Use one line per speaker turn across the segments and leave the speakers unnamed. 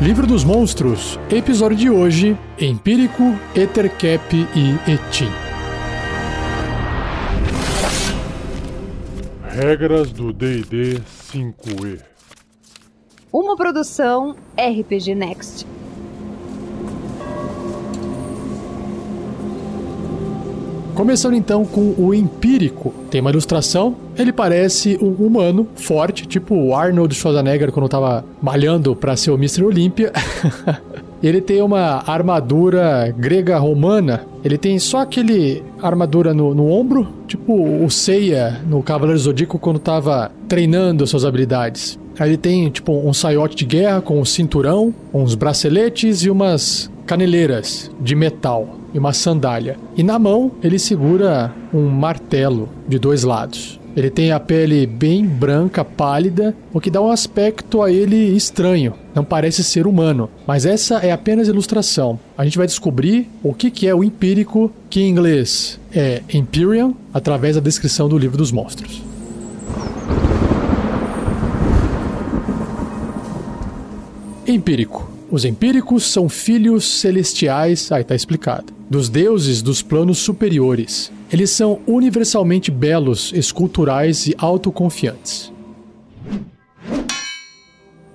Livro dos Monstros, episódio de hoje: Empírico, Ethercap e Etim.
Regras do DD 5E.
Uma produção RPG Next.
Começando então com o empírico. Tem uma ilustração. Ele parece um humano forte, tipo o Arnold Schwarzenegger quando tava malhando para ser o Mr. Olympia. ele tem uma armadura grega romana. Ele tem só aquele armadura no, no ombro, tipo o Seiya no Cavaleiro Zodíaco quando tava treinando suas habilidades. Aí ele tem tipo um saiote de guerra com um cinturão, uns braceletes e umas caneleiras de metal e uma sandália. E na mão ele segura um martelo de dois lados. Ele tem a pele bem branca, pálida, o que dá um aspecto a ele estranho. Não parece ser humano, mas essa é apenas ilustração. A gente vai descobrir o que é o empírico, que em inglês é Empyrean, através da descrição do livro dos monstros. Empírico. Os empíricos são filhos celestiais, aí tá explicado, dos deuses dos planos superiores. Eles são universalmente belos, esculturais e autoconfiantes.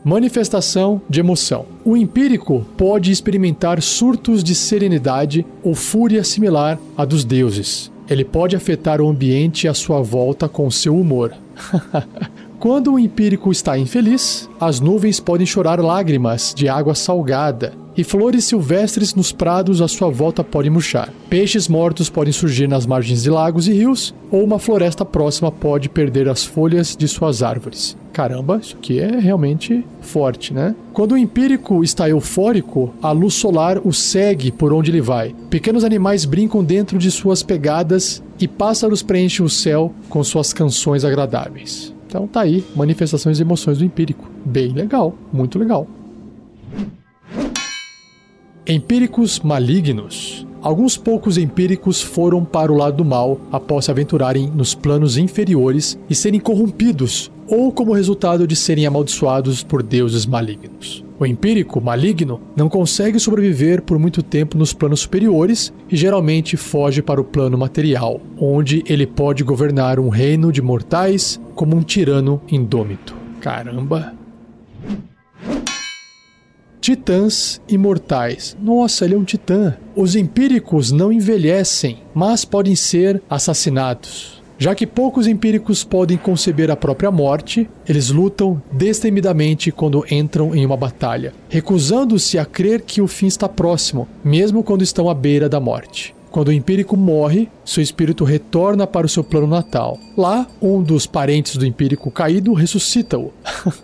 Manifestação de emoção. O empírico pode experimentar surtos de serenidade ou fúria similar à dos deuses. Ele pode afetar o ambiente à sua volta com seu humor. Quando o empírico está infeliz, as nuvens podem chorar lágrimas de água salgada, e flores silvestres nos prados à sua volta podem murchar. Peixes mortos podem surgir nas margens de lagos e rios, ou uma floresta próxima pode perder as folhas de suas árvores. Caramba, isso aqui é realmente forte, né? Quando o empírico está eufórico, a luz solar o segue por onde ele vai. Pequenos animais brincam dentro de suas pegadas e pássaros preenchem o céu com suas canções agradáveis. Então tá aí, manifestações e emoções do empírico. Bem legal, muito legal. Empíricos malignos. Alguns poucos empíricos foram para o lado do mal após se aventurarem nos planos inferiores e serem corrompidos, ou como resultado de serem amaldiçoados por deuses malignos. O empírico maligno não consegue sobreviver por muito tempo nos planos superiores e geralmente foge para o plano material, onde ele pode governar um reino de mortais como um tirano indômito. Caramba! Titãs imortais. Nossa, ele é um titã. Os empíricos não envelhecem, mas podem ser assassinados. Já que poucos empíricos podem conceber a própria morte, eles lutam destemidamente quando entram em uma batalha, recusando-se a crer que o fim está próximo, mesmo quando estão à beira da morte. Quando o empírico morre, seu espírito retorna para o seu plano natal. Lá, um dos parentes do empírico caído ressuscita-o.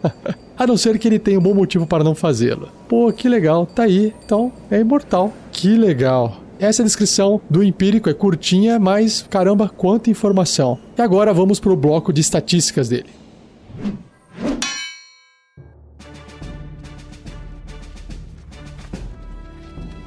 a não ser que ele tenha um bom motivo para não fazê-lo. Pô, que legal, tá aí. Então, é imortal. Que legal. Essa descrição do empírico é curtinha, mas caramba, quanta informação. E agora vamos para o bloco de estatísticas dele.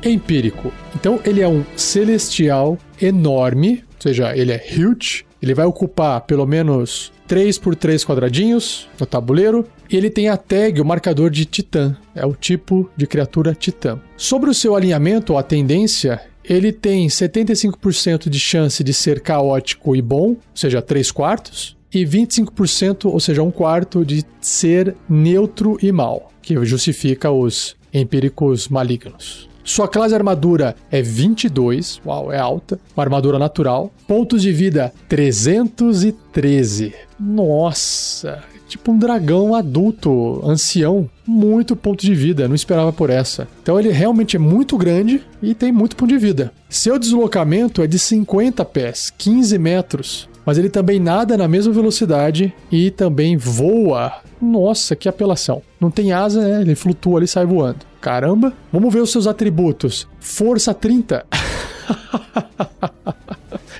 Empírico. Então ele é um celestial enorme, ou seja, ele é huge. Ele vai ocupar pelo menos 3 por 3 quadradinhos no tabuleiro. E ele tem a tag, o marcador de Titã. É o tipo de criatura Titã. Sobre o seu alinhamento ou a tendência, ele tem 75% de chance de ser caótico e bom, ou seja, 3 quartos, e 25%, ou seja, 1 quarto, de ser neutro e mal, que justifica os empíricos malignos. Sua classe armadura é 22, uau, é alta. Uma armadura natural. Pontos de vida 313. Nossa, tipo um dragão adulto, ancião, muito ponto de vida, não esperava por essa. Então ele realmente é muito grande e tem muito ponto de vida. Seu deslocamento é de 50 pés, 15 metros, mas ele também nada na mesma velocidade e também voa. Nossa, que apelação. Não tem asa, né? Ele flutua ali e sai voando. Caramba. Vamos ver os seus atributos. Força 30.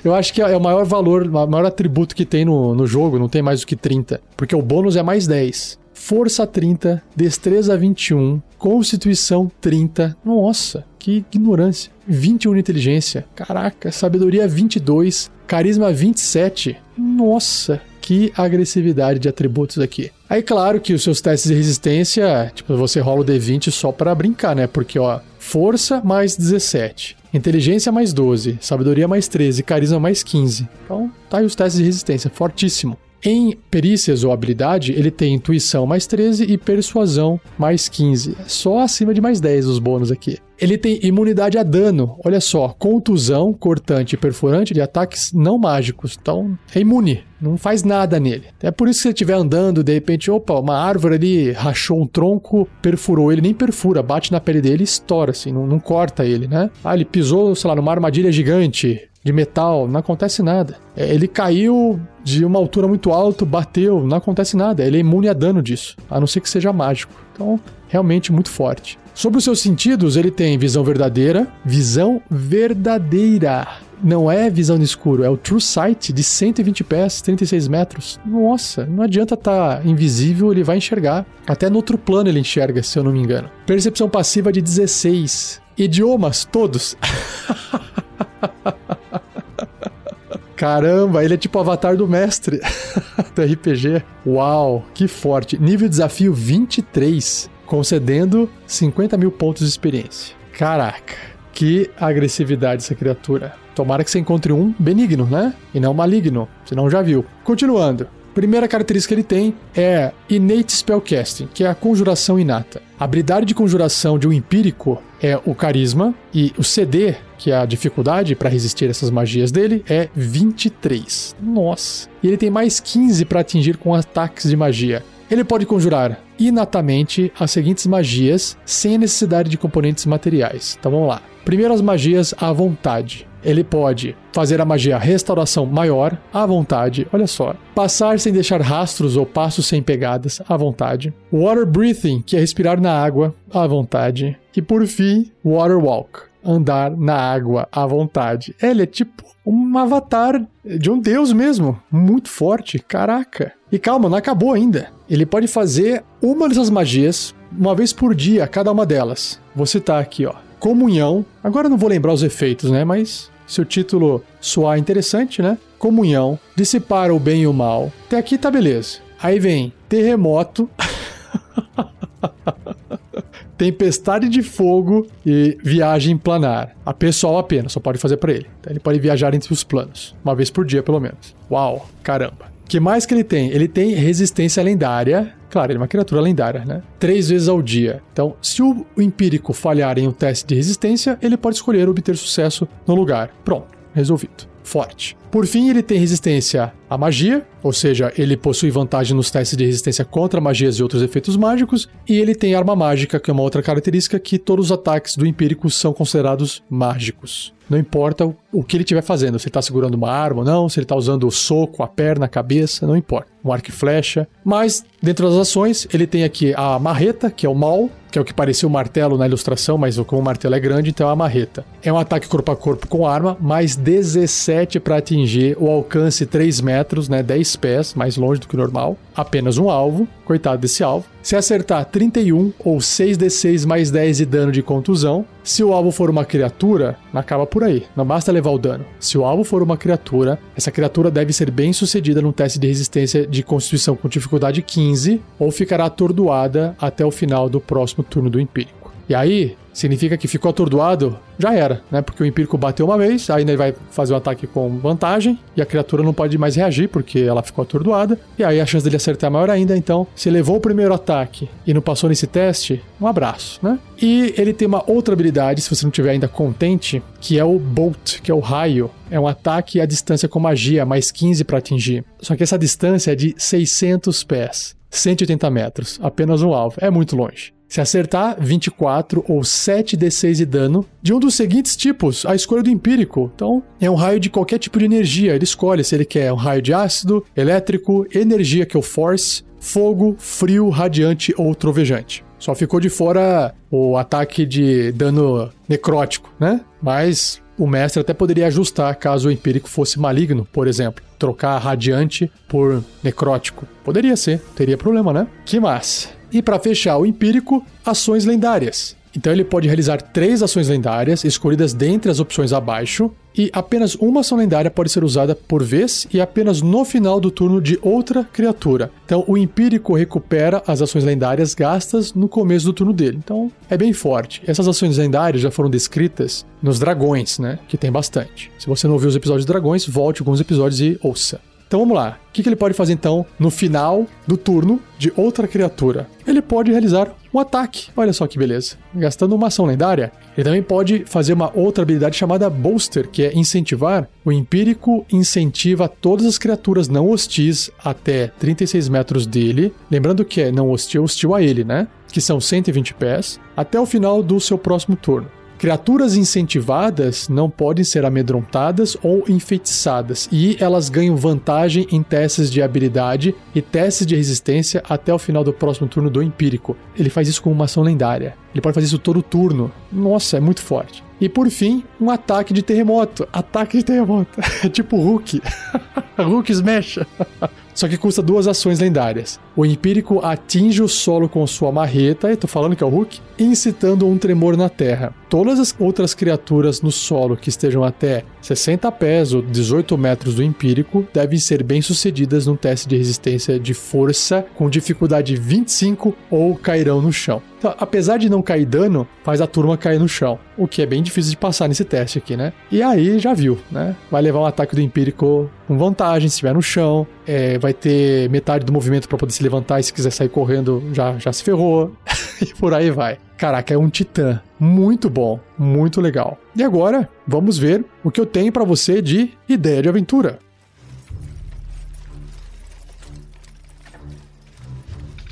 Eu acho que é o maior valor, o maior atributo que tem no, no jogo, não tem mais do que 30. Porque o bônus é mais 10. Força 30, Destreza 21, Constituição 30. Nossa, que ignorância. 21 de inteligência. Caraca, Sabedoria 22, Carisma 27. Nossa, Que agressividade de atributos aqui. Aí, claro que os seus testes de resistência, tipo, você rola o D20 só para brincar, né? Porque, ó, força mais 17, inteligência mais 12, sabedoria mais 13, carisma mais 15. Então, tá aí os testes de resistência, fortíssimo. Em perícias ou habilidade, ele tem intuição mais 13 e persuasão mais 15. É só acima de mais 10 os bônus aqui. Ele tem imunidade a dano, olha só, contusão, cortante e perfurante de ataques não mágicos. Então, é imune, não faz nada nele. É por isso que se ele estiver andando, de repente, opa, uma árvore ali rachou um tronco, perfurou ele, nem perfura, bate na pele dele e estoura, assim, não, não corta ele, né? Ah, ele pisou, sei lá, numa armadilha gigante, de metal, não acontece nada. É, ele caiu de uma altura muito alta, bateu, não acontece nada. Ele é imune a dano disso, a não ser que seja mágico. Então, realmente muito forte. Sobre os seus sentidos, ele tem visão verdadeira, visão verdadeira. Não é visão no escuro, é o True Sight de 120 pés, 36 metros. Nossa, não adianta estar tá invisível, ele vai enxergar. Até no outro plano ele enxerga, se eu não me engano. Percepção passiva de 16. Idiomas, todos. Caramba, ele é tipo o avatar do mestre do RPG. Uau, que forte. Nível desafio 23 concedendo 50 mil pontos de experiência. Caraca, que agressividade essa criatura. Tomara que você encontre um benigno, né? E não maligno, senão já viu. Continuando. Primeira característica que ele tem é Innate Spellcasting, que é a conjuração inata. A habilidade de conjuração de um empírico é o carisma e o CD, que é a dificuldade para resistir essas magias dele, é 23. Nossa. E ele tem mais 15 para atingir com ataques de magia. Ele pode conjurar inatamente as seguintes magias sem a necessidade de componentes materiais. Então vamos lá. Primeiro as magias à vontade. Ele pode fazer a magia restauração maior à vontade, olha só. Passar sem deixar rastros ou passos sem pegadas à vontade. Water breathing, que é respirar na água à vontade. E por fim, water walk, andar na água à vontade. Ele é tipo um avatar de um deus mesmo, muito forte, caraca. E calma, não acabou ainda. Ele pode fazer uma dessas magias uma vez por dia, cada uma delas. Vou citar aqui, ó. Comunhão. Agora eu não vou lembrar os efeitos, né? Mas se o título soar interessante, né? Comunhão, dissipar o bem e o mal. Até aqui tá beleza. Aí vem terremoto. tempestade de fogo e viagem planar. A pessoal apenas, só pode fazer para ele. Então ele pode viajar entre os planos, uma vez por dia pelo menos. Uau, caramba. Que mais que ele tem? Ele tem resistência lendária. Claro, ele é uma criatura lendária, né? Três vezes ao dia. Então, se o empírico falhar em um teste de resistência, ele pode escolher obter sucesso no lugar. Pronto, resolvido. Forte. Por fim, ele tem resistência à magia, ou seja, ele possui vantagem nos testes de resistência contra magias e outros efeitos mágicos, e ele tem arma mágica, que é uma outra característica que todos os ataques do Empírico são considerados mágicos. Não importa o que ele estiver fazendo, se ele está segurando uma arma ou não, se ele está usando o soco, a perna, a cabeça, não importa. Um arco e flecha. Mas, dentro das ações, ele tem aqui a marreta, que é o mal, que é o que parecia o martelo na ilustração, mas como o martelo é grande, então é a marreta. É um ataque corpo a corpo com arma, mais 17 para atingir o alcance 3 metros, né? 10 pés, mais longe do que o normal. Apenas um alvo, coitado desse alvo. Se acertar 31 ou 6d6 mais 10 de dano de contusão, se o alvo for uma criatura, acaba por aí, não basta levar o dano. Se o alvo for uma criatura, essa criatura deve ser bem sucedida no teste de resistência de constituição com dificuldade 15 ou ficará atordoada até o final do próximo turno do empírico. E aí, significa que ficou atordoado, já era, né? Porque o empírico bateu uma vez, aí ele vai fazer um ataque com vantagem e a criatura não pode mais reagir porque ela ficou atordoada. E aí a chance dele acertar é maior ainda. Então, se levou o primeiro ataque e não passou nesse teste, um abraço, né? E ele tem uma outra habilidade, se você não tiver ainda contente, que é o Bolt, que é o raio. É um ataque à distância com magia, mais 15 para atingir. Só que essa distância é de 600 pés. 180 metros, apenas um alvo. É muito longe. Se acertar, 24 ou 7d6 de dano de um dos seguintes tipos, a escolha do empírico. Então, é um raio de qualquer tipo de energia. Ele escolhe se ele quer um raio de ácido, elétrico, energia, que é o force, fogo, frio, radiante ou trovejante. Só ficou de fora o ataque de dano necrótico, né? Mas o mestre até poderia ajustar caso o empírico fosse maligno, por exemplo. Trocar radiante por necrótico. Poderia ser, teria problema, né? Que massa. E para fechar o empírico, ações lendárias. Então ele pode realizar três ações lendárias, escolhidas dentre as opções abaixo, e apenas uma ação lendária pode ser usada por vez e apenas no final do turno de outra criatura. Então o empírico recupera as ações lendárias gastas no começo do turno dele. Então é bem forte. Essas ações lendárias já foram descritas nos dragões, né? Que tem bastante. Se você não ouviu os episódios de dragões, volte alguns episódios e ouça. Então vamos lá. O que, ele pode fazer então no final do turno de outra criatura? Ele pode realizar um ataque. Olha só que beleza. Gastando uma ação lendária. Ele também pode fazer uma outra habilidade chamada Bolster, que é incentivar. O empírico incentiva todas as criaturas não hostis até 36 metros dele. Lembrando que é não hostil, hostil a ele, né? Que são 120 pés, até o final do seu próximo turno. Criaturas incentivadas não podem ser amedrontadas ou enfeitiçadas, e elas ganham vantagem em testes de habilidade e testes de resistência até o final do próximo turno do Empírico. Ele faz isso com uma ação lendária. Ele pode fazer isso todo turno. Nossa, é muito forte. E por fim, um ataque de terremoto. Ataque de terremoto. É tipo Hulk. Hulk Smash. Só que custa duas ações lendárias. O Empírico atinge o solo com sua marreta, e tô falando que é o Hulk, incitando um tremor na terra. Todas as outras criaturas no solo que estejam até 60 pés ou 18 metros do Empírico devem ser bem-sucedidas num teste de resistência de força com dificuldade 25 ou cairão no chão. Então, apesar de não cair dano, faz a turma cair no chão, o que é bem difícil de passar nesse teste aqui, né? E aí já viu, né? Vai levar um ataque do Empírico com vantagem se estiver no chão, é, vai ter metade do movimento para poder se levantar e se quiser sair correndo já, já se ferrou, e por aí vai. Caraca, é um titã. Muito bom, muito legal. E agora, vamos ver o que eu tenho para você de ideia de aventura.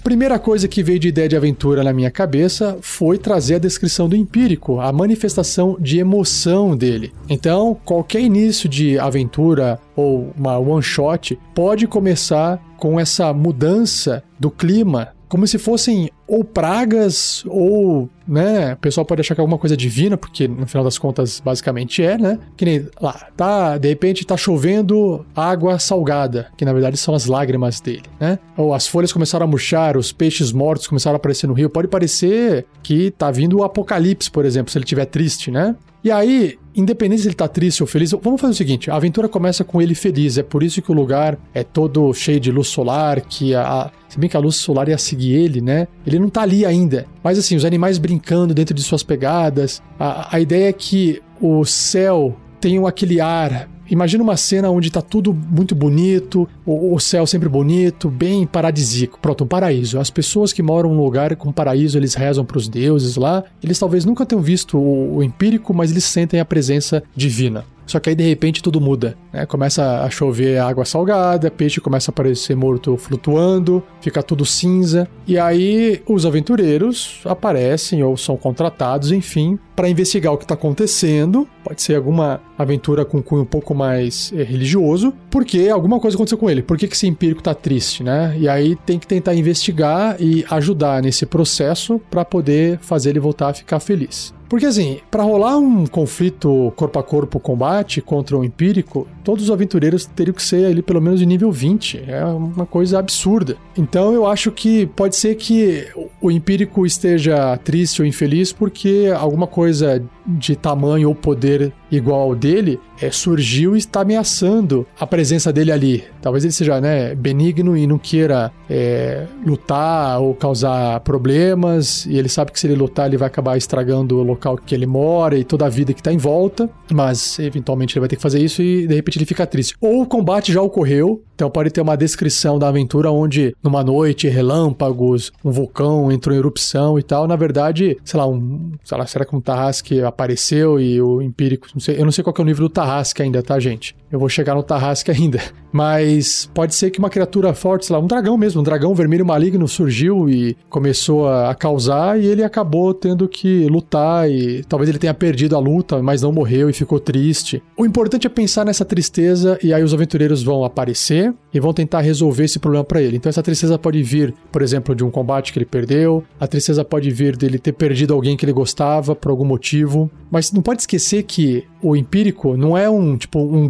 Primeira coisa que veio de ideia de aventura na minha cabeça foi trazer a descrição do empírico, a manifestação de emoção dele. Então, qualquer início de aventura ou uma one shot pode começar com essa mudança do clima, como se fossem ou pragas ou, né, o pessoal pode achar que é alguma coisa divina, porque no final das contas basicamente é, né? Que nem lá, tá, de repente tá chovendo água salgada, que na verdade são as lágrimas dele, né? Ou as folhas começaram a murchar, os peixes mortos começaram a aparecer no rio. Pode parecer que tá vindo o apocalipse, por exemplo, se ele estiver triste, né? E aí, independente se ele tá triste ou feliz, vamos fazer o seguinte: a aventura começa com ele feliz. É por isso que o lugar é todo cheio de luz solar, que a. Se bem que a luz solar ia seguir ele, né? Ele não tá ali ainda. Mas assim, os animais brincando dentro de suas pegadas. A, a ideia é que o céu tem aquele ar Imagina uma cena onde tá tudo muito bonito, o, céu sempre bonito, bem paradisíaco. Pronto, um paraíso. As pessoas que moram num lugar com paraíso, eles rezam para os deuses lá. Eles talvez nunca tenham visto o, o empírico, mas eles sentem a presença divina. Só que aí de repente tudo muda, né? Começa a chover água salgada, peixe começa a aparecer morto flutuando, fica tudo cinza. E aí os aventureiros aparecem ou são contratados, enfim, para investigar o que está acontecendo. Pode ser alguma aventura com cunho um pouco mais é, religioso, porque alguma coisa aconteceu com ele. Por que, que esse empírico está triste, né? E aí tem que tentar investigar e ajudar nesse processo para poder fazer ele voltar a ficar feliz. Porque assim, para rolar um conflito corpo a corpo combate contra um empírico, todos os aventureiros teriam que ser ali pelo menos de nível 20. É uma coisa absurda. Então eu acho que pode ser que o empírico esteja triste ou infeliz porque alguma coisa de tamanho ou poder igual ao dele é, surgiu e está ameaçando a presença dele ali. Talvez ele seja né, benigno e não queira é, lutar ou causar problemas, e ele sabe que se ele lutar ele vai acabar estragando o local que ele mora e toda a vida que está em volta, mas eventualmente ele vai ter que fazer isso e de repente ele fica triste. Ou o combate já ocorreu, então pode ter uma descrição da aventura onde numa noite relâmpagos, um vulcão entrou em erupção e tal. Na verdade, sei lá, um, sei lá, será que um Tarrasque apareceu e o Empírico, não sei, eu não sei qual é o nível do Tarrasque ainda, tá, gente? Eu vou chegar no Tarrasque ainda. Mas pode ser que uma criatura forte, sei lá, um dragão mesmo, um dragão vermelho maligno surgiu e começou a causar e ele acabou tendo que lutar e talvez ele tenha perdido a luta, mas não morreu e ficou triste. O importante é pensar nessa tristeza e aí os aventureiros vão aparecer e vão tentar resolver esse problema para ele. Então essa tristeza pode vir, por exemplo, de um combate que ele perdeu, a tristeza pode vir dele ter perdido alguém que ele gostava por algum motivo, mas não pode esquecer que o empírico não é um tipo um,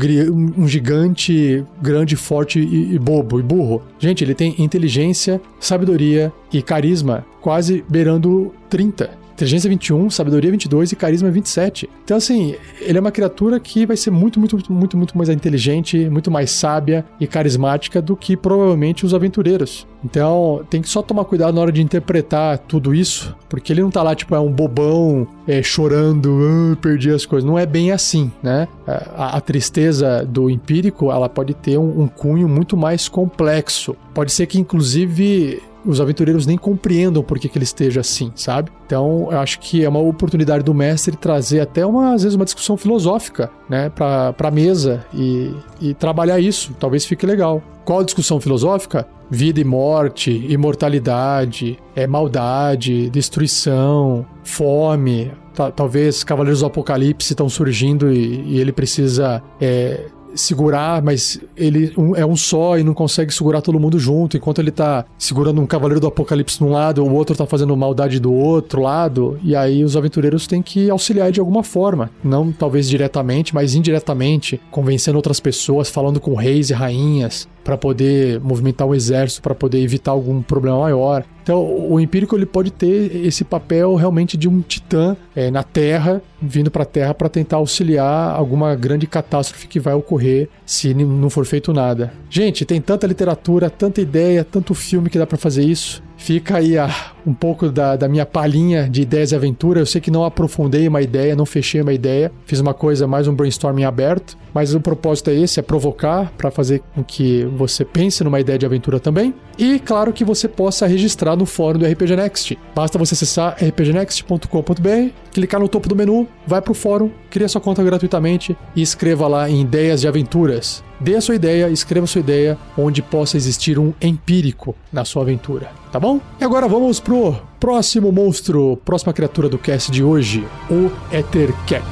um gigante grande, forte e, e bobo e burro. Gente, ele tem inteligência, sabedoria e carisma quase beirando 30. Inteligência 21, sabedoria 22 e carisma 27. Então, assim, ele é uma criatura que vai ser muito, muito, muito, muito, muito mais inteligente, muito mais sábia e carismática do que provavelmente os aventureiros. Então, tem que só tomar cuidado na hora de interpretar tudo isso, porque ele não tá lá, tipo, é um bobão é, chorando, ah, perdi as coisas. Não é bem assim, né? A, a tristeza do empírico, ela pode ter um, um cunho muito mais complexo. Pode ser que, inclusive, os aventureiros nem compreendam por que, que ele esteja assim, sabe? Então, eu acho que é uma oportunidade do mestre trazer até uma, às vezes, uma discussão filosófica, né, pra, pra mesa e, e trabalhar isso. Talvez fique legal. Qual a discussão filosófica? Vida e morte, imortalidade, é maldade, destruição, fome. talvez Cavaleiros do Apocalipse estão surgindo e, e ele precisa é, segurar, mas ele um, é um só e não consegue segurar todo mundo junto. Enquanto ele tá segurando um cavaleiro do apocalipse num lado, o outro tá fazendo maldade do outro lado. E aí os aventureiros têm que auxiliar de alguma forma. Não talvez diretamente, mas indiretamente, convencendo outras pessoas, falando com reis e rainhas, para poder movimentar o exército, para poder evitar algum problema maior. Então, o empírico ele pode ter esse papel realmente de um titã é, na Terra, vindo para a Terra para tentar auxiliar alguma grande catástrofe que vai ocorrer se não for feito nada. Gente, tem tanta literatura, tanta ideia, tanto filme que dá para fazer isso. Fica aí a, um pouco da, da, minha palhinha de ideias e aventura. Eu sei que não aprofundei uma ideia, não fechei uma ideia. Fiz uma coisa, mais um brainstorming aberto. Mas o propósito é esse, é provocar para fazer com que você pense numa ideia de aventura também. E claro que você possa registrar no fórum do RPG Next. Basta você acessar rpgnext.com.br, clicar no topo do menu, vai para o fórum, cria sua conta gratuitamente e escreva lá em ideias de aventuras. Dê a sua ideia, escreva a sua ideia onde possa existir um empírico na sua aventura, tá bom? E agora vamos pro próximo monstro, próxima criatura do cast de hoje, o Ethercap.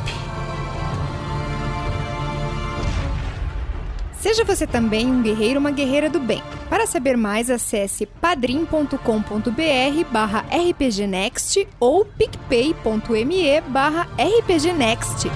Seja você também um guerreiro uma guerreira do bem. Para saber mais, acesse padrim.com.br barra rpgnext ou picpay.me barra rpgnext.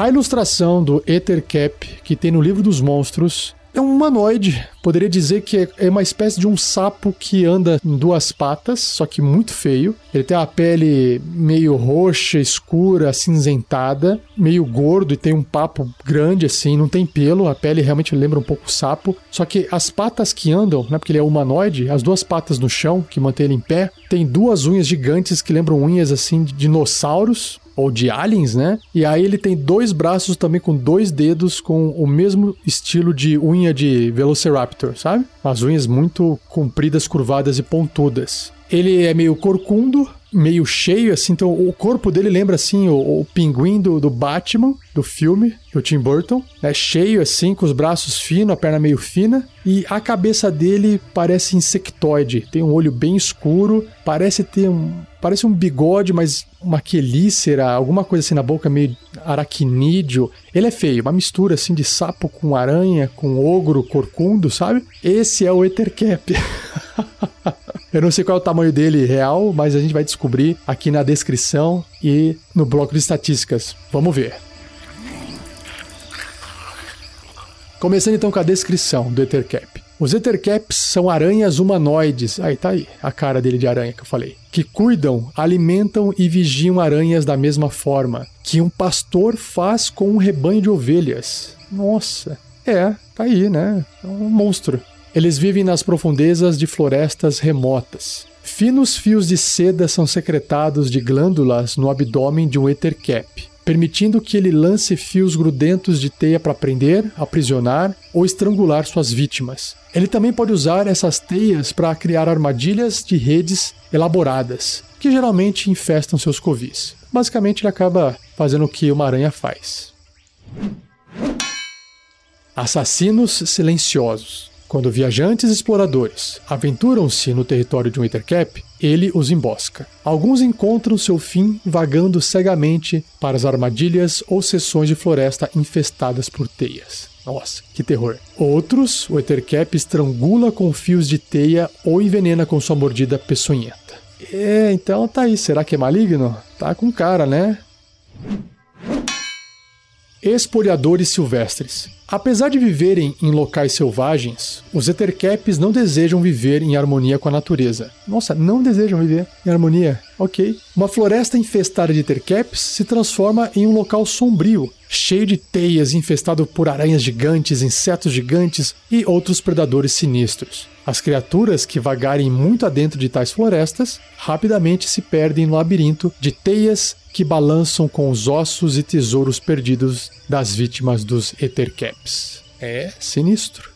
A ilustração do Ethercap que tem no livro dos monstros é um humanoide. Poderia dizer que é uma espécie de um sapo que anda em duas patas, só que muito feio. Ele tem a pele meio roxa, escura, acinzentada, meio gordo e tem um papo grande assim, não tem pelo, a pele realmente lembra um pouco o sapo. Só que as patas que andam, né, porque ele é humanoide, as duas patas no chão que mantém ele em pé, tem duas unhas gigantes que lembram unhas assim de dinossauros ou de aliens, né? E aí ele tem dois braços também com dois dedos com o mesmo estilo de unha de Velociraptor, sabe? As unhas muito compridas, curvadas e pontudas. Ele é meio corcundo, meio cheio, assim, então o corpo dele lembra, assim, o, o pinguim do, do, Batman, do filme, do Tim Burton, é cheio, assim, com os braços finos, a perna meio fina, e a cabeça dele parece insectoide, tem um olho bem escuro, parece ter um, parece um bigode, mas uma quelícera, alguma coisa assim na boca, meio aracnídeo. Ele é feio, uma mistura, assim, de sapo com aranha, com ogro, corcundo, sabe? Esse é o Ethercap. Eu não sei qual é o tamanho dele real, mas a gente vai descobrir aqui na descrição e no bloco de estatísticas. Vamos ver. Começando então com a descrição do Ethercap. Os Ethercaps são aranhas humanoides. Aí tá aí, a cara dele de aranha que eu falei. Que cuidam, alimentam e vigiam aranhas da mesma forma que um pastor faz com um rebanho de ovelhas. Nossa, é, tá aí, né? É um monstro. Eles vivem nas profundezas de florestas remotas. Finos fios de seda são secretados de glândulas no abdômen de um Ethercap, permitindo que ele lance fios grudentos de teia para prender, aprisionar ou estrangular suas vítimas. Ele também pode usar essas teias para criar armadilhas de redes elaboradas, que geralmente infestam seus covis. Basicamente, ele acaba fazendo o que uma aranha faz. Assassinos silenciosos. Quando viajantes exploradores aventuram-se no território de Ethercap, ele os embosca. Alguns encontram seu fim vagando cegamente para as armadilhas ou seções de floresta infestadas por teias. Nossa, que terror. Outros, o Ethercap estrangula com fios de teia ou envenena com sua mordida peçonhenta. É, então tá aí. Será que é maligno? Tá com cara, né? Espoliadores silvestres. Apesar de viverem em locais selvagens, os Ettercaps não desejam viver em harmonia com a natureza. Nossa, não desejam viver em harmonia. Ok. Uma floresta infestada de Ettercaps se transforma em um local sombrio, cheio de teias, infestado por aranhas gigantes, insetos gigantes e outros predadores sinistros. As criaturas que vagarem muito adentro de tais florestas rapidamente se perdem no labirinto de teias que balançam com os ossos e tesouros perdidos das vítimas dos Ethercaps. É sinistro.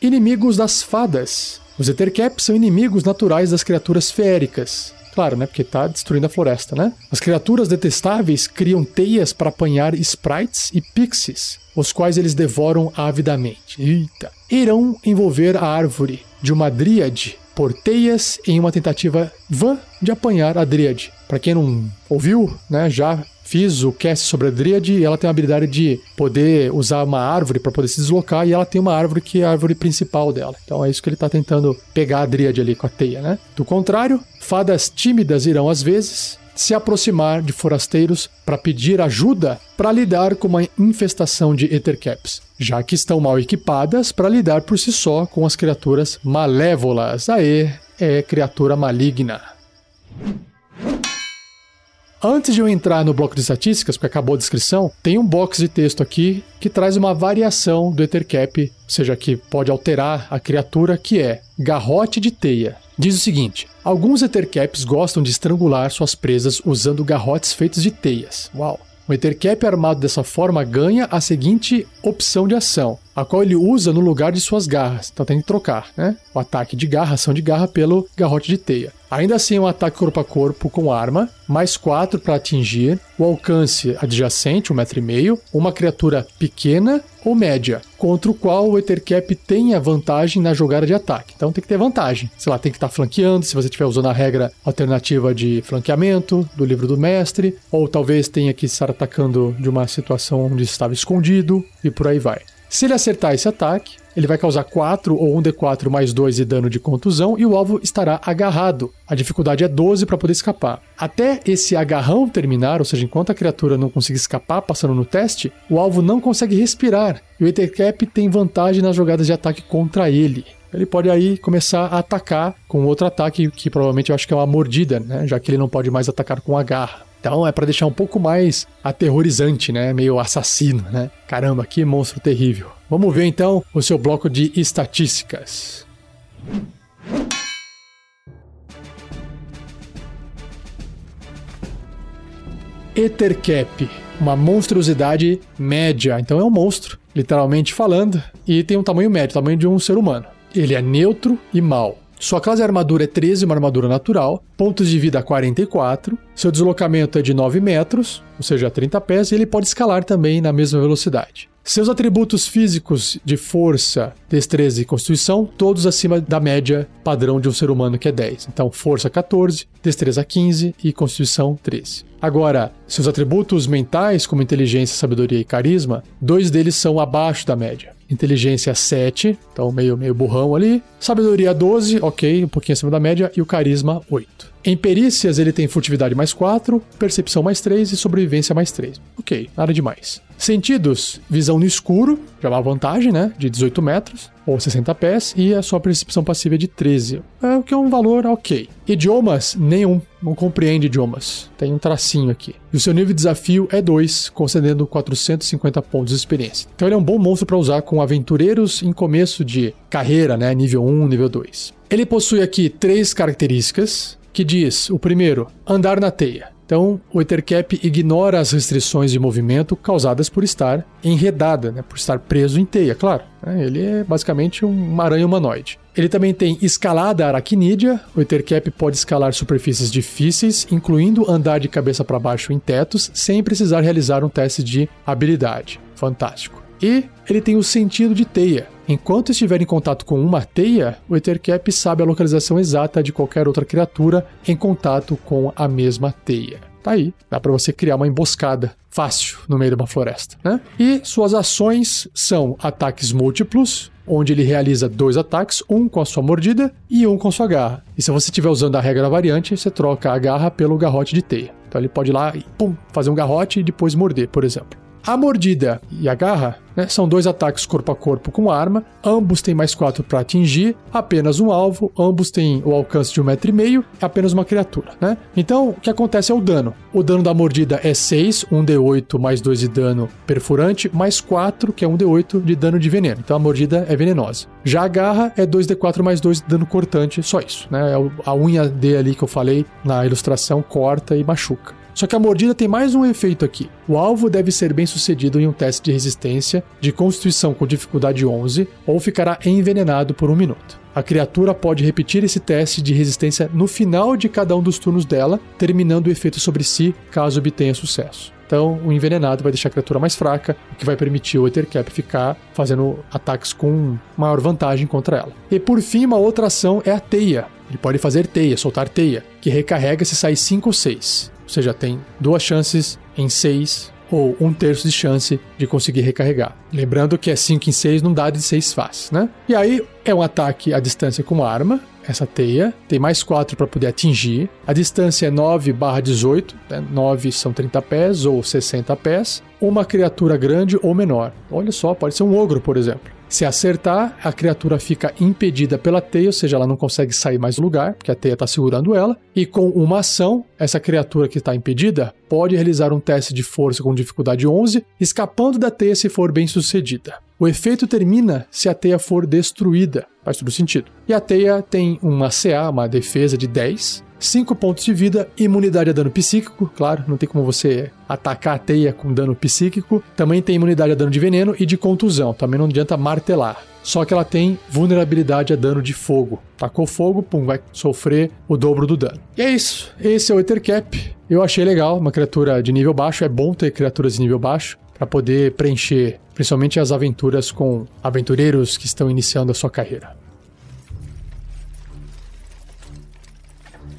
Inimigos das fadas. Os Ethercaps são inimigos naturais das criaturas feéricas. Claro, né? Porque tá destruindo a floresta, né? As criaturas detestáveis criam teias para apanhar sprites e pixies, os quais eles devoram avidamente. Eita! Irão envolver a árvore de uma dríade por teias em uma tentativa vã de apanhar a dríade. Para quem não ouviu, né, já fiz o cast sobre a Dríade e ela tem a habilidade de poder usar uma árvore para poder se deslocar e ela tem uma árvore que é a árvore principal dela. Então é isso que ele está tentando pegar a Dríade ali com a teia, né? Do contrário, fadas tímidas irão às vezes se aproximar de forasteiros para pedir ajuda para lidar com uma infestação de Ethercaps, já que estão mal equipadas para lidar por si só com as criaturas malévolas. Aê, é criatura maligna. Antes de eu entrar no bloco de estatísticas, porque acabou a descrição, tem um box de texto aqui que traz uma variação do Ethercap, ou seja, que pode alterar a criatura, que é garrote de teia. Diz o seguinte: alguns Ethercaps gostam de estrangular suas presas usando garrotes feitos de teias. Uau! O Ethercap armado dessa forma ganha a seguinte opção de ação, a qual ele usa no lugar de suas garras. Então tem que trocar, né? O ataque de garra, ação de garra, pelo garrote de teia. Ainda assim, um ataque corpo a corpo com arma, mais 4 para atingir, o alcance adjacente, um metro e meio, uma criatura pequena ou média, contra o qual o Ethercap tem a vantagem na jogada de ataque. Então tem que ter vantagem. Sei lá, tem que estar tá flanqueando, se você estiver usando a regra alternativa de flanqueamento do livro do mestre, ou talvez tenha que estar atacando de uma situação onde estava escondido, e por aí vai. Se ele acertar esse ataque, ele vai causar 4 ou 1d4 mais 2 de dano de contusão e o alvo estará agarrado. A dificuldade é 12 para poder escapar. Até esse agarrão terminar, ou seja, enquanto a criatura não conseguir escapar passando no teste, o alvo não consegue respirar e o Ethercap tem vantagem nas jogadas de ataque contra ele ele pode aí começar a atacar com outro ataque que provavelmente eu acho que é uma mordida, né? Já que ele não pode mais atacar com a garra. Então é para deixar um pouco mais aterrorizante, né? Meio assassino, né? Caramba, que monstro terrível. Vamos ver então o seu bloco de estatísticas. Ethercap, uma monstruosidade média. Então é um monstro, literalmente falando, e tem um tamanho médio, tamanho de um ser humano. Ele é neutro e mau. Sua classe de armadura é 13, uma armadura natural. Pontos de vida 44. Seu deslocamento é de 9 metros, ou seja, 30 pés, e ele pode escalar também na mesma velocidade. Seus atributos físicos de força, destreza e constituição, todos acima da média padrão de um ser humano, que é 10. Então, força 14, destreza 15 e constituição 13. Agora, seus atributos mentais, como inteligência, sabedoria e carisma, dois deles são abaixo da média. Inteligência 7, então meio, meio burrão ali. Sabedoria 12, ok, um pouquinho acima da média. E o carisma 8. Em perícias, ele tem furtividade mais 4, percepção mais 3 e sobrevivência mais 3. Ok, nada demais. Sentidos, visão no escuro, já é uma vantagem, né? De 18 metros ou 60 pés, e a sua percepção passiva é de 13, é o que é um valor ok. Idiomas, nenhum, não compreende idiomas, tem um tracinho aqui. E o seu nível de desafio é 2, concedendo 450 pontos de experiência. Então ele é um bom monstro para usar com aventureiros em começo de carreira, né? Nível 1, nível 2. Ele possui aqui três características, que diz, o primeiro, andar na teia. Então, o Ethercap ignora as restrições de movimento causadas por estar enredada, né, por estar preso em teia, claro. Né, ele é basicamente uma aranha humanoide. Ele também tem escalada aracnídea. O Ethercap pode escalar superfícies difíceis, incluindo andar de cabeça para baixo em tetos, sem precisar realizar um teste de habilidade. Fantástico. E ele tem o sentido de teia. Enquanto estiver em contato com uma teia, o Ethercap sabe a localização exata de qualquer outra criatura em contato com a mesma teia. Tá aí, dá para você criar uma emboscada fácil no meio de uma floresta, né? E suas ações são ataques múltiplos, onde ele realiza dois ataques, um com a sua mordida e um com sua garra. E se você estiver usando a regra variante, você troca a garra pelo garrote de teia. Então ele pode ir lá e pum, fazer um garrote e depois morder, por exemplo. A mordida e a garra né, são dois ataques corpo a corpo com arma, ambos têm mais 4 para atingir, apenas um alvo, ambos têm o alcance de um metro e meio, apenas uma criatura. Né? Então, o que acontece é o dano. O dano da mordida é 6, 1d8 mais 2 de dano perfurante, mais 4, que é 1d8 de dano de veneno. Então a mordida é venenosa. Já a garra é 2d4 mais 2 de dano cortante, só isso. Né? É a unha D ali que eu falei na ilustração corta e machuca. Só que a mordida tem mais um efeito aqui. O alvo deve ser bem sucedido em um teste de resistência de constituição com dificuldade 11 ou ficará envenenado por um minuto. A criatura pode repetir esse teste de resistência no final de cada um dos turnos dela, terminando o efeito sobre si caso obtenha sucesso. Então, o envenenado vai deixar a criatura mais fraca, o que vai permitir o Ethercap ficar fazendo ataques com maior vantagem contra ela. E por fim, uma outra ação é a teia. Ele pode fazer teia, soltar teia, que recarrega se sai 5 ou 6. Ou seja, tem duas chances em 6 ou um terço de chance de conseguir recarregar. Lembrando que é 5 em 6 num dado de 6 faces, né? E aí é um ataque à distância com arma, essa teia, tem mais 4 para poder atingir. A distância é 9 barra 18, né? 9 são 30 pés ou 60 pés. Uma criatura grande ou menor. Olha só, pode ser um ogro, por exemplo. Se acertar, a criatura fica impedida pela teia, ou seja, ela não consegue sair mais do lugar, porque a teia está segurando ela. E com uma ação, essa criatura que está impedida pode realizar um teste de força com dificuldade 11, escapando da teia se for bem sucedida. O efeito termina se a teia for destruída. Faz todo sentido. E a teia tem uma CA, uma defesa de 10, 5 pontos de vida, imunidade a dano psíquico, claro, não tem como você atacar a teia com dano psíquico. Também tem imunidade a dano de veneno e de contusão, também não adianta martelar. Só que ela tem vulnerabilidade a dano de fogo. Tacou fogo, pum, vai sofrer o dobro do dano. E é isso. Esse é o Ethercap. Eu achei legal, uma criatura de nível baixo. É bom ter criaturas de nível baixo para poder preencher, principalmente as aventuras com aventureiros que estão iniciando a sua carreira.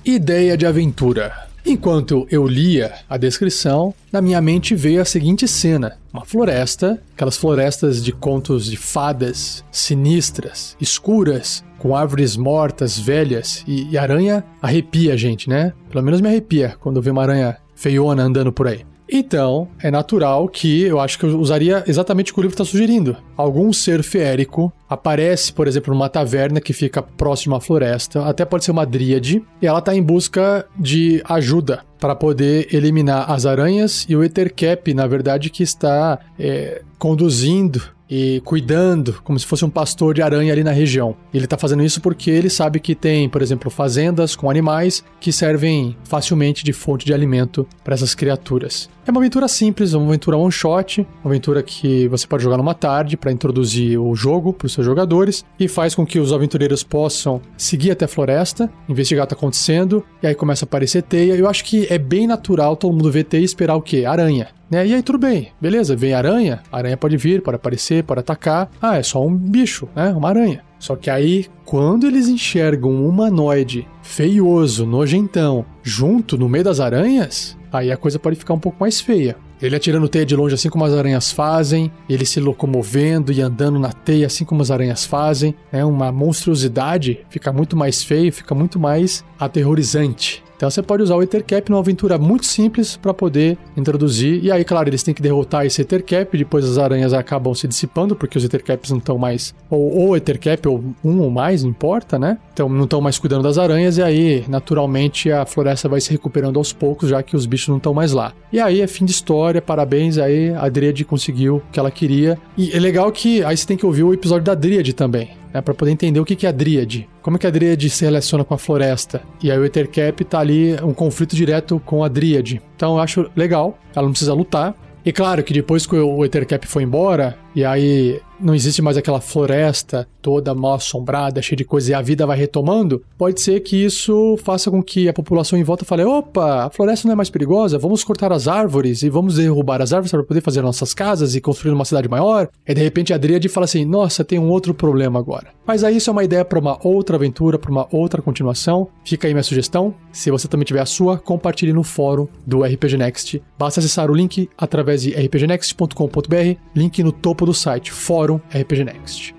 Ideia de aventura. Enquanto eu lia a descrição, na minha mente veio a seguinte cena: uma floresta, aquelas florestas de contos de fadas sinistras, escuras, com árvores mortas, velhas, e, e aranha arrepia a gente, né? Pelo menos me arrepia quando eu vejo uma aranha feiona andando por aí. Então, é natural que eu acho que eu usaria exatamente o que o livro está sugerindo. Algum ser feérico aparece, por exemplo, numa taverna que fica próximo à floresta, até pode ser uma dríade, e ela está em busca de ajuda para poder eliminar as aranhas e o Ethercap, na verdade, que está é, conduzindo e cuidando, como se fosse um pastor de aranha ali na região. Ele está fazendo isso porque ele sabe que tem, por exemplo, fazendas com animais que servem facilmente de fonte de alimento para essas criaturas. É uma aventura simples, uma aventura one shot, uma aventura que você pode jogar numa tarde para introduzir o jogo para os seus jogadores e faz com que os aventureiros possam seguir até a floresta, investigar o que está acontecendo e aí começa a aparecer teia. Eu acho que é bem natural todo mundo ver teia e esperar o quê? Aranha. Né? E aí tudo bem, beleza, vem aranha, a aranha pode vir, pode aparecer, pode atacar. Ah, é só um bicho, né? Uma aranha. Só que aí, quando eles enxergam um humanoide feioso, nojentão, junto no meio das aranhas, aí a coisa pode ficar um pouco mais feia. Ele atirando teia de longe, assim como as aranhas fazem, ele se locomovendo e andando na teia, assim como as aranhas fazem, né? Uma monstruosidade fica muito mais feio, fica muito mais aterrorizante. Então você pode usar o Ethercap numa aventura muito simples para poder introduzir. E aí, claro, eles têm que derrotar esse Ethercap, depois as aranhas acabam se dissipando, porque os Ethercaps não estão mais. Ou, ou Ethercap, ou um ou mais, não importa, né? Então não estão mais cuidando das aranhas, e aí, naturalmente, a floresta vai se recuperando aos poucos, já que os bichos não estão mais lá. E aí é fim de história, parabéns aí, a Dríade conseguiu o que ela queria. E é legal que aí você tem que ouvir o episódio da Dríade também né, para poder entender o que, é a dríade. Como é que a dríade se relaciona com a floresta? E aí o Ethercap tá ali um conflito direto com a dríade. Então eu acho legal, ela não precisa lutar. E claro que depois que o Ethercap foi embora, e aí não existe mais aquela floresta toda mal assombrada, cheia de coisas, e a vida vai retomando, pode ser que isso faça com que a população em volta fale: opa, a floresta não é mais perigosa, vamos cortar as árvores e vamos derrubar as árvores para poder fazer nossas casas e construir uma cidade maior. E de repente a Dríade fala assim: nossa, tem um outro problema agora. Mas aí isso é uma ideia para uma outra aventura, para uma outra continuação. Fica aí minha sugestão. Se você também tiver a sua, compartilhe no fórum do RPG Next. Basta acessar o link através de rpgnext.com.br, link no topo do site, fórum RPG Next.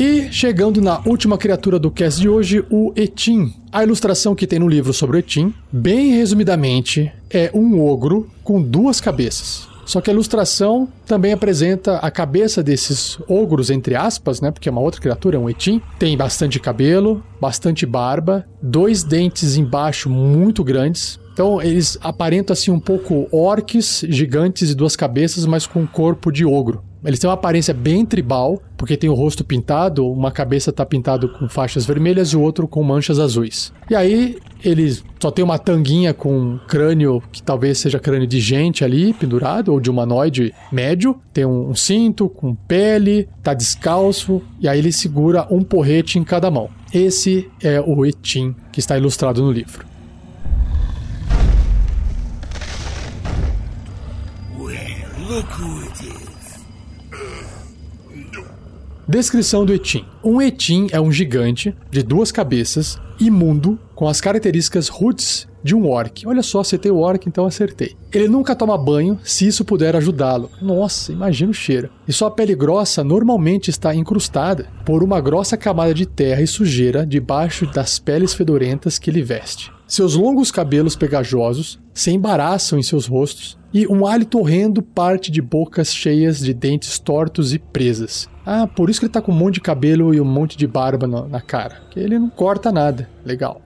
E chegando na última criatura do cast de hoje, o Etim. A ilustração que tem no livro sobre o Etim, bem resumidamente, é um ogro com duas cabeças. Só que a ilustração também apresenta a cabeça desses ogros, entre aspas, né? Porque é uma outra criatura, é um etim. Tem bastante cabelo, bastante barba, dois dentes embaixo muito grandes. Então eles aparentam assim um pouco orques, gigantes de duas cabeças, mas com um corpo de ogro. Eles têm uma aparência bem tribal, porque tem o rosto pintado, uma cabeça tá pintado com faixas vermelhas e o outro com manchas azuis. E aí eles só tem uma tanguinha com crânio que talvez seja crânio de gente ali pendurado ou de humanoide médio, tem um, um cinto com pele, tá descalço e aí ele segura um porrete em cada mão. Esse é o Etim que está ilustrado no livro.
Who
Descrição do Etim. Um Etim é um gigante de duas cabeças, imundo, com as características roots de um orc. Olha só, acertei o orc, então acertei. Ele nunca toma banho, se isso puder ajudá-lo. Nossa, imagina o cheiro. E sua pele grossa normalmente está incrustada por uma grossa camada de terra e sujeira debaixo das peles fedorentas que ele veste. Seus longos cabelos pegajosos se embaraçam em seus rostos e um hálito horrendo parte de bocas cheias de dentes tortos e presas. Ah, por isso que ele tá com um monte de cabelo e um monte de barba na, na cara. Que ele não corta nada. Legal.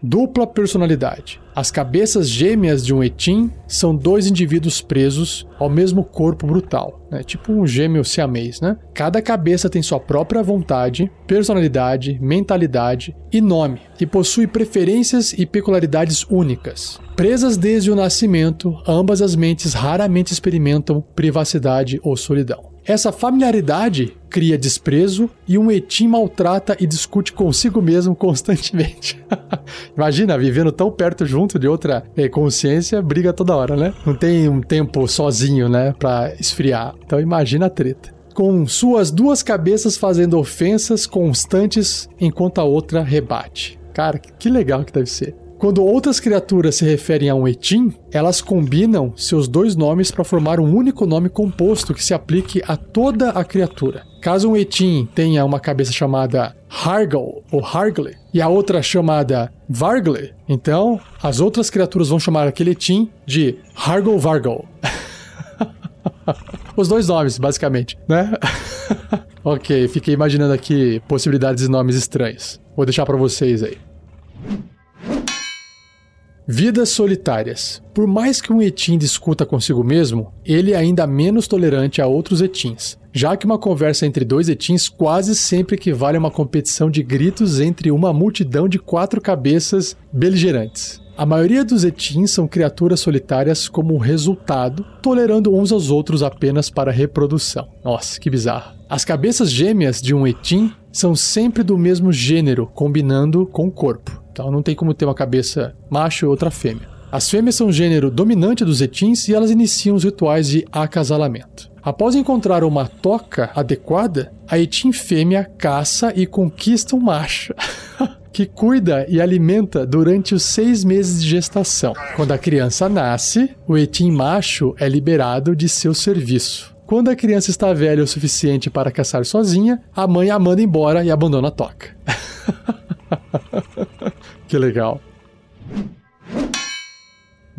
Dupla personalidade. As cabeças gêmeas de um Etim são dois indivíduos presos ao mesmo corpo brutal, né? tipo um gêmeo siamês, né? Cada cabeça tem sua própria vontade, personalidade, mentalidade e nome, e possui preferências e peculiaridades únicas. Presas desde o nascimento, ambas as mentes raramente experimentam privacidade ou solidão. Essa familiaridade cria desprezo e um Etim maltrata e discute consigo mesmo constantemente. Imagina, vivendo tão perto junto de outra eh, consciência, briga toda hora, né? Não tem um tempo sozinho, né, pra esfriar. Então imagina a treta com suas duas cabeças fazendo ofensas constantes enquanto a outra rebate. Cara, que legal que deve ser. Quando outras criaturas se referem a um Etim, elas combinam seus dois nomes para formar um único nome composto que se aplique a toda a criatura. Caso um Etim tenha uma cabeça chamada Hargle ou Hargle e a outra chamada Vargle, então as outras criaturas vão chamar aquele Etim de Hargle Vargle. Os dois nomes, basicamente, né? ok, fiquei imaginando aqui possibilidades de nomes estranhos. Vou deixar para vocês aí. Vidas solitárias. Por mais que um etim discuta consigo mesmo, ele é ainda menos tolerante a outros etins, já que uma conversa entre dois etins quase sempre equivale a uma competição de gritos entre uma multidão de quatro cabeças beligerantes. A maioria dos etins são criaturas solitárias como resultado, tolerando uns aos outros apenas para reprodução. Nossa, que bizarro. As cabeças gêmeas de um etim são sempre do mesmo gênero, combinando com o corpo. Então não tem como ter uma cabeça macho e outra fêmea. As fêmeas são o gênero dominante dos etins e elas iniciam os rituais de acasalamento. Após encontrar uma toca adequada, a etim fêmea caça e conquista um macho. que cuida e alimenta durante os seis meses de gestação. Quando a criança nasce, o etim macho é liberado de seu serviço. Quando a criança está velha o suficiente para caçar sozinha, a mãe a manda embora e abandona a toca. que legal.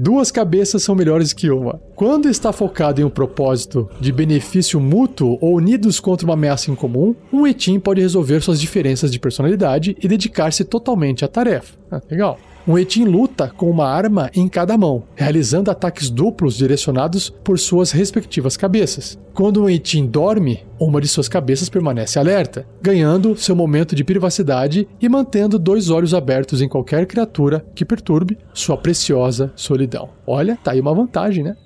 Duas cabeças são melhores que uma. Quando está focado em um propósito de benefício mútuo ou unidos contra uma ameaça em comum, um Etim pode resolver suas diferenças de personalidade e dedicar-se totalmente à tarefa. Ah, legal. Um Etim luta com uma arma em cada mão, realizando ataques duplos direcionados por suas respectivas cabeças. Quando um Etim dorme, uma de suas cabeças permanece alerta, ganhando seu momento de privacidade e mantendo dois olhos abertos em qualquer criatura que perturbe sua preciosa solidão. Olha, tá aí uma vantagem, né?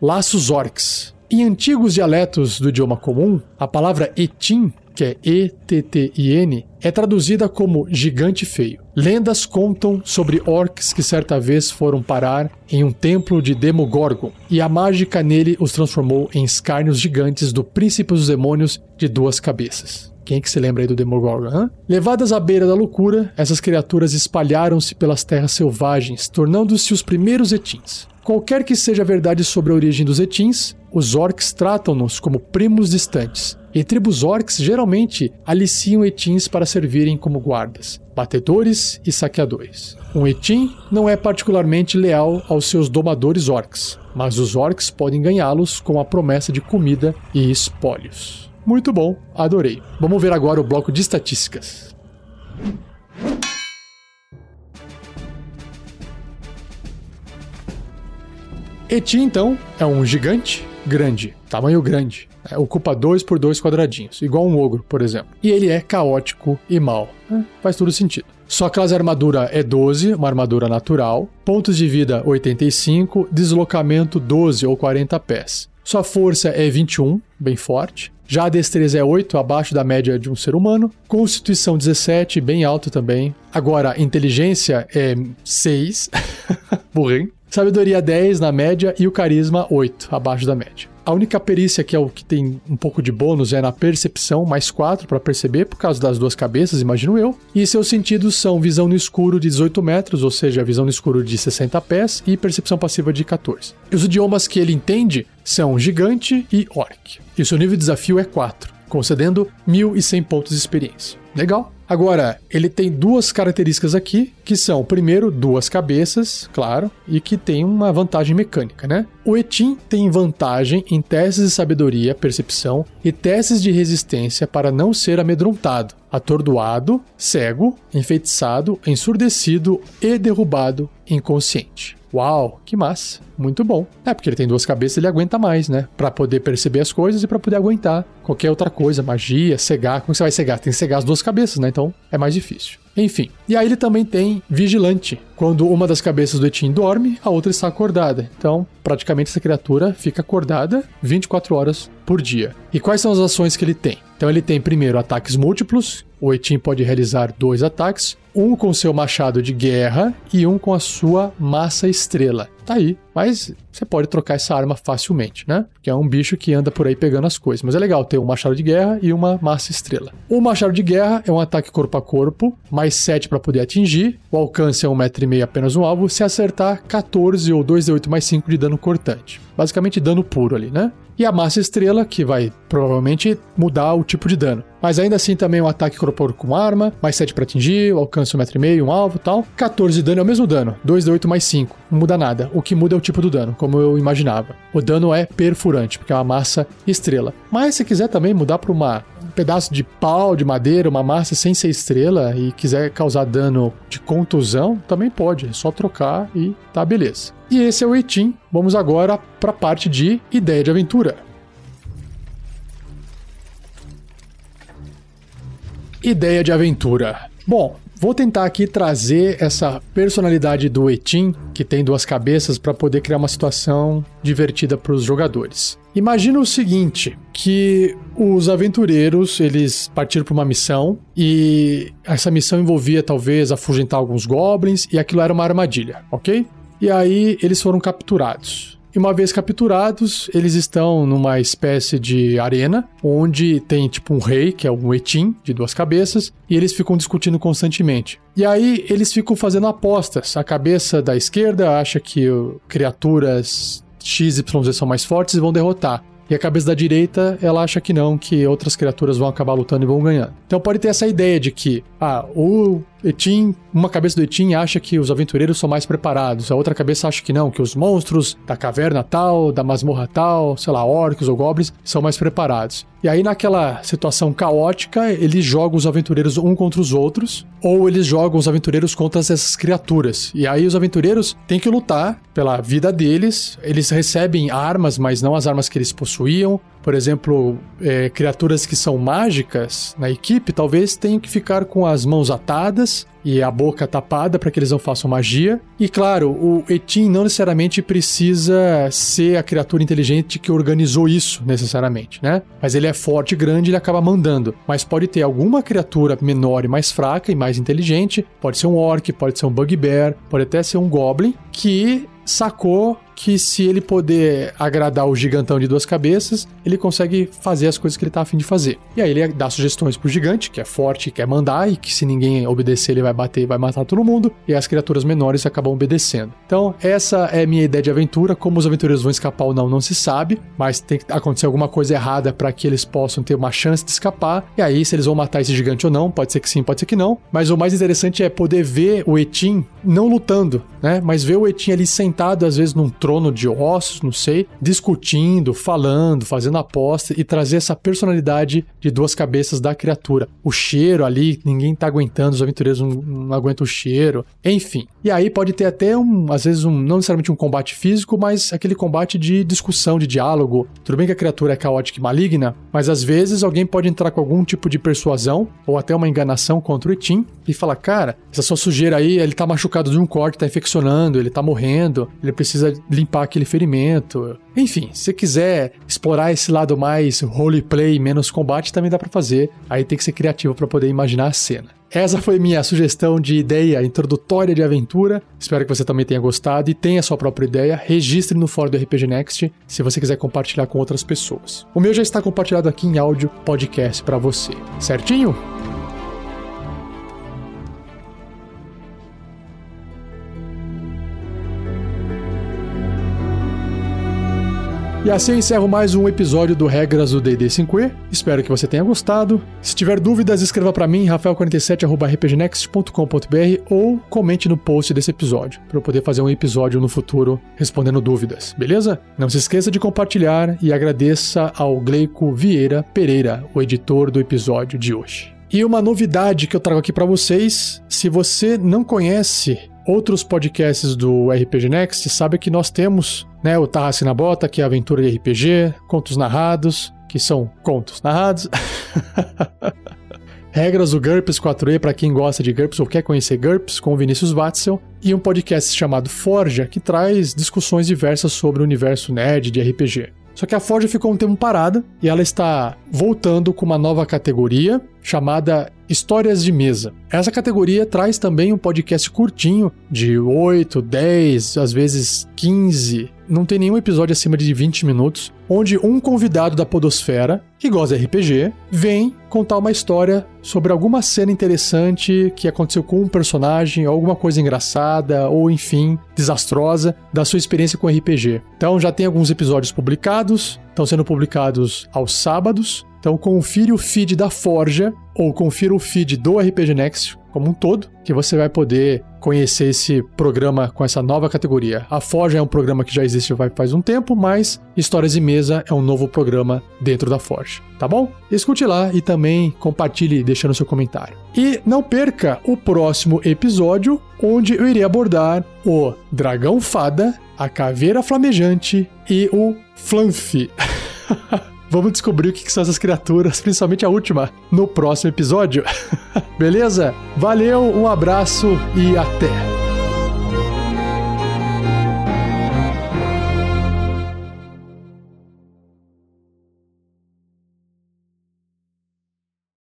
Laços orcs. Em antigos dialetos do idioma comum, a palavra etim que é E-T-T-I-N, é traduzida como gigante feio. Lendas contam sobre orcs que certa vez foram parar em um templo de Demogorgon, e a mágica nele os transformou em escárnios gigantes do príncipe dos demônios de duas cabeças. Quem é que se lembra aí do Demogorgon? Hã? Levadas à beira da loucura, essas criaturas espalharam-se pelas terras selvagens, tornando-se os primeiros etins. Qualquer que seja a verdade sobre a origem dos etins, os orcs tratam-nos como primos distantes. E tribos orcs geralmente aliciam etins para servirem como guardas, batedores e saqueadores. Um etin não é particularmente leal aos seus domadores orcs, mas os orcs podem ganhá-los com a promessa de comida e espólios. Muito bom, adorei. Vamos ver agora o bloco de estatísticas. Eti, então, é um gigante grande, tamanho grande. É, ocupa 2 por 2 quadradinhos, igual um ogro, por exemplo. E ele é caótico e mau. É, faz todo sentido. Sua classe armadura é 12, uma armadura natural. Pontos de vida 85, deslocamento 12 ou 40 pés. Sua força é 21, bem forte. Já a destreza é 8, abaixo da média de um ser humano. Constituição 17, bem alto também. Agora, inteligência é 6. Burrinho. Sabedoria 10 na média e o carisma 8, abaixo da média. A única perícia que é o que tem um pouco de bônus é na percepção, mais 4 para perceber, por causa das duas cabeças, imagino eu. E seus sentidos são visão no escuro de 18 metros, ou seja, visão no escuro de 60 pés, e percepção passiva de 14. E os idiomas que ele entende são gigante e orc. E seu nível de desafio é 4, concedendo 1.100 pontos de experiência. Legal. Agora, ele tem duas características aqui, que são, primeiro, duas cabeças, claro, e que tem uma vantagem mecânica, né? O Etim tem vantagem em testes de sabedoria, percepção e testes de resistência para não ser amedrontado, atordoado, cego, enfeitiçado, ensurdecido e derrubado inconsciente. Uau, que massa. Muito bom. É, porque ele tem duas cabeças, ele aguenta mais, né? Para poder perceber as coisas e para poder aguentar qualquer outra coisa, magia, cegar. Como você vai cegar? Tem que cegar as duas cabeças, né? Então é mais difícil. Enfim. E aí ele também tem vigilante. Quando uma das cabeças do Etim dorme, a outra está acordada. Então, praticamente essa criatura fica acordada 24 horas por dia. E quais são as ações que ele tem? Então ele tem primeiro ataques múltiplos. O Etim pode realizar dois ataques, um com seu machado de guerra e um com a sua massa estrela. Tá aí. Mas você pode trocar essa arma facilmente, né? Que é um bicho que anda por aí pegando as coisas. Mas é legal ter um machado de guerra e uma massa estrela. O machado de guerra é um ataque corpo a corpo, mais 7 para poder atingir. O alcance é 1,5m apenas um alvo. Se acertar, 14 ou 2d8 mais 5 de dano cortante. Basicamente dano puro ali, né? E a massa estrela, que vai provavelmente mudar o tipo de dano. Mas ainda assim também um ataque corpo com arma, mais 7 para atingir, alcance 1,5m, um alvo tal. 14 de dano é o mesmo dano, 2d8 mais 5, não muda nada. O que muda é o tipo do dano, como eu imaginava. O dano é perfurante, porque é uma massa estrela. Mas se quiser também mudar para um pedaço de pau, de madeira, uma massa sem ser estrela e quiser causar dano de contusão, também pode. É só trocar e tá beleza. E esse é o Etim. Vamos agora para a parte de ideia de aventura. Ideia de aventura. Bom, vou tentar aqui trazer essa personalidade do Etim, que tem duas cabeças, para poder criar uma situação divertida para os jogadores. Imagina o seguinte, que os aventureiros, eles partiram para uma missão e essa missão envolvia talvez afugentar alguns goblins e aquilo era uma armadilha, ok? E aí eles foram capturados. E uma vez capturados, eles estão numa espécie de arena, onde tem tipo um rei, que é um Etim, de duas cabeças, e eles ficam discutindo constantemente. E aí eles ficam fazendo apostas. A cabeça da esquerda acha que criaturas XYZ são mais fortes e vão derrotar. E a cabeça da direita, ela acha que não, que outras criaturas vão acabar lutando e vão ganhando. Então pode ter essa ideia de que, ah, o Etim, uma cabeça do Etim acha que os aventureiros são mais preparados, a outra cabeça acha que não, que os monstros da caverna tal, da masmorra tal, sei lá, orcs ou goblins, são mais preparados. E aí, naquela situação caótica, eles jogam os aventureiros um contra os outros, ou eles jogam os aventureiros contra essas criaturas. E aí, os aventureiros têm que lutar pela vida deles, eles recebem armas, mas não as armas que eles possuíam. Por exemplo, é, criaturas que são mágicas na equipe talvez tenham que ficar com as mãos atadas e a boca tapada para que eles não façam magia. E claro, o Etim não necessariamente precisa ser a criatura inteligente que organizou isso, necessariamente, né? Mas ele é forte e grande, ele acaba mandando. Mas pode ter alguma criatura menor e mais fraca e mais inteligente, pode ser um orc, pode ser um bugbear, pode até ser um goblin que sacou que se ele poder agradar o gigantão de duas cabeças, ele consegue fazer as coisas que ele tá afim de fazer. E aí ele dá sugestões pro gigante, que é forte, quer mandar, e que se ninguém obedecer, ele vai bater e vai matar todo mundo, e as criaturas menores acabam obedecendo. Então, essa é minha ideia de aventura. Como os aventureiros vão escapar ou não, não se sabe, mas tem que acontecer alguma coisa errada para que eles possam ter uma chance de escapar. E aí, se eles vão matar esse gigante ou não, pode ser que sim, pode ser que não. Mas o mais interessante é poder ver o Etim não lutando, né? Mas ver o Etim ali sentado, às vezes num trono de ossos, não sei, discutindo, falando, fazendo aposta e trazer essa personalidade de duas cabeças da criatura. O cheiro ali, ninguém tá aguentando, os aventureiros não, não aguentam o cheiro, enfim. E aí pode ter até um, às vezes, um, não necessariamente um combate físico, mas aquele combate de discussão, de diálogo. Tudo bem que a criatura é caótica e maligna, mas às vezes alguém pode entrar com algum tipo de persuasão ou até uma enganação contra o Etim e falar: cara, essa sua sujeira aí, ele tá machucado de um corte, tá infeccionando, ele tá morrendo, ele precisa limpar aquele ferimento. Enfim, se quiser explorar esse lado mais roleplay, menos combate, também dá para fazer. Aí tem que ser criativo para poder imaginar a cena. Essa foi minha sugestão de ideia introdutória de aventura. Espero que você também tenha gostado e tenha sua própria ideia. Registre no fórum do RPG Next se você quiser compartilhar com outras pessoas. O meu já está compartilhado aqui em áudio podcast para você. Certinho? E assim eu encerro mais um episódio do Regras do D&D 5e. Espero que você tenha gostado. Se tiver dúvidas, escreva para mim, rafael47@rpgnext.com.br ou comente no post desse episódio, para eu poder fazer um episódio no futuro respondendo dúvidas, beleza? Não se esqueça de compartilhar e agradeça ao Gleico Vieira Pereira, o editor do episódio de hoje. E uma novidade que eu trago aqui para vocês, se você não conhece outros podcasts do RPG Next, sabe que nós temos né, o Tarrasque na Bota, que é aventura de RPG, contos narrados, que são contos narrados. Regras do GURPS 4E para quem gosta de GURPS ou quer conhecer GURPS, com o Vinícius Watzel, e um podcast chamado Forja, que traz discussões diversas sobre o universo nerd de RPG. Só que a Forja ficou um tempo parada e ela está voltando com uma nova categoria chamada Histórias de Mesa. Essa categoria traz também um podcast curtinho de 8, 10, às vezes 15. Não tem nenhum episódio acima de 20 minutos, onde um convidado da Podosfera, que gosta de RPG, vem contar uma história sobre alguma cena interessante que aconteceu com um personagem, alguma coisa engraçada, ou enfim, desastrosa, da sua experiência com RPG. Então já tem alguns episódios publicados, estão sendo publicados aos sábados. Então confira o feed da Forja ou confira o feed do RPG Next como um todo, que você vai poder conhecer esse programa com essa nova categoria. A Forja é um programa que já existe faz um tempo, mas Histórias e Mesa é um novo programa dentro da Forja, tá bom? Escute lá e também compartilhe deixando seu comentário. E não perca o próximo episódio, onde eu irei abordar o Dragão Fada, a Caveira Flamejante e o Flanf. Vamos descobrir o que são essas criaturas, principalmente a última, no próximo episódio. Beleza? Valeu, um abraço e até!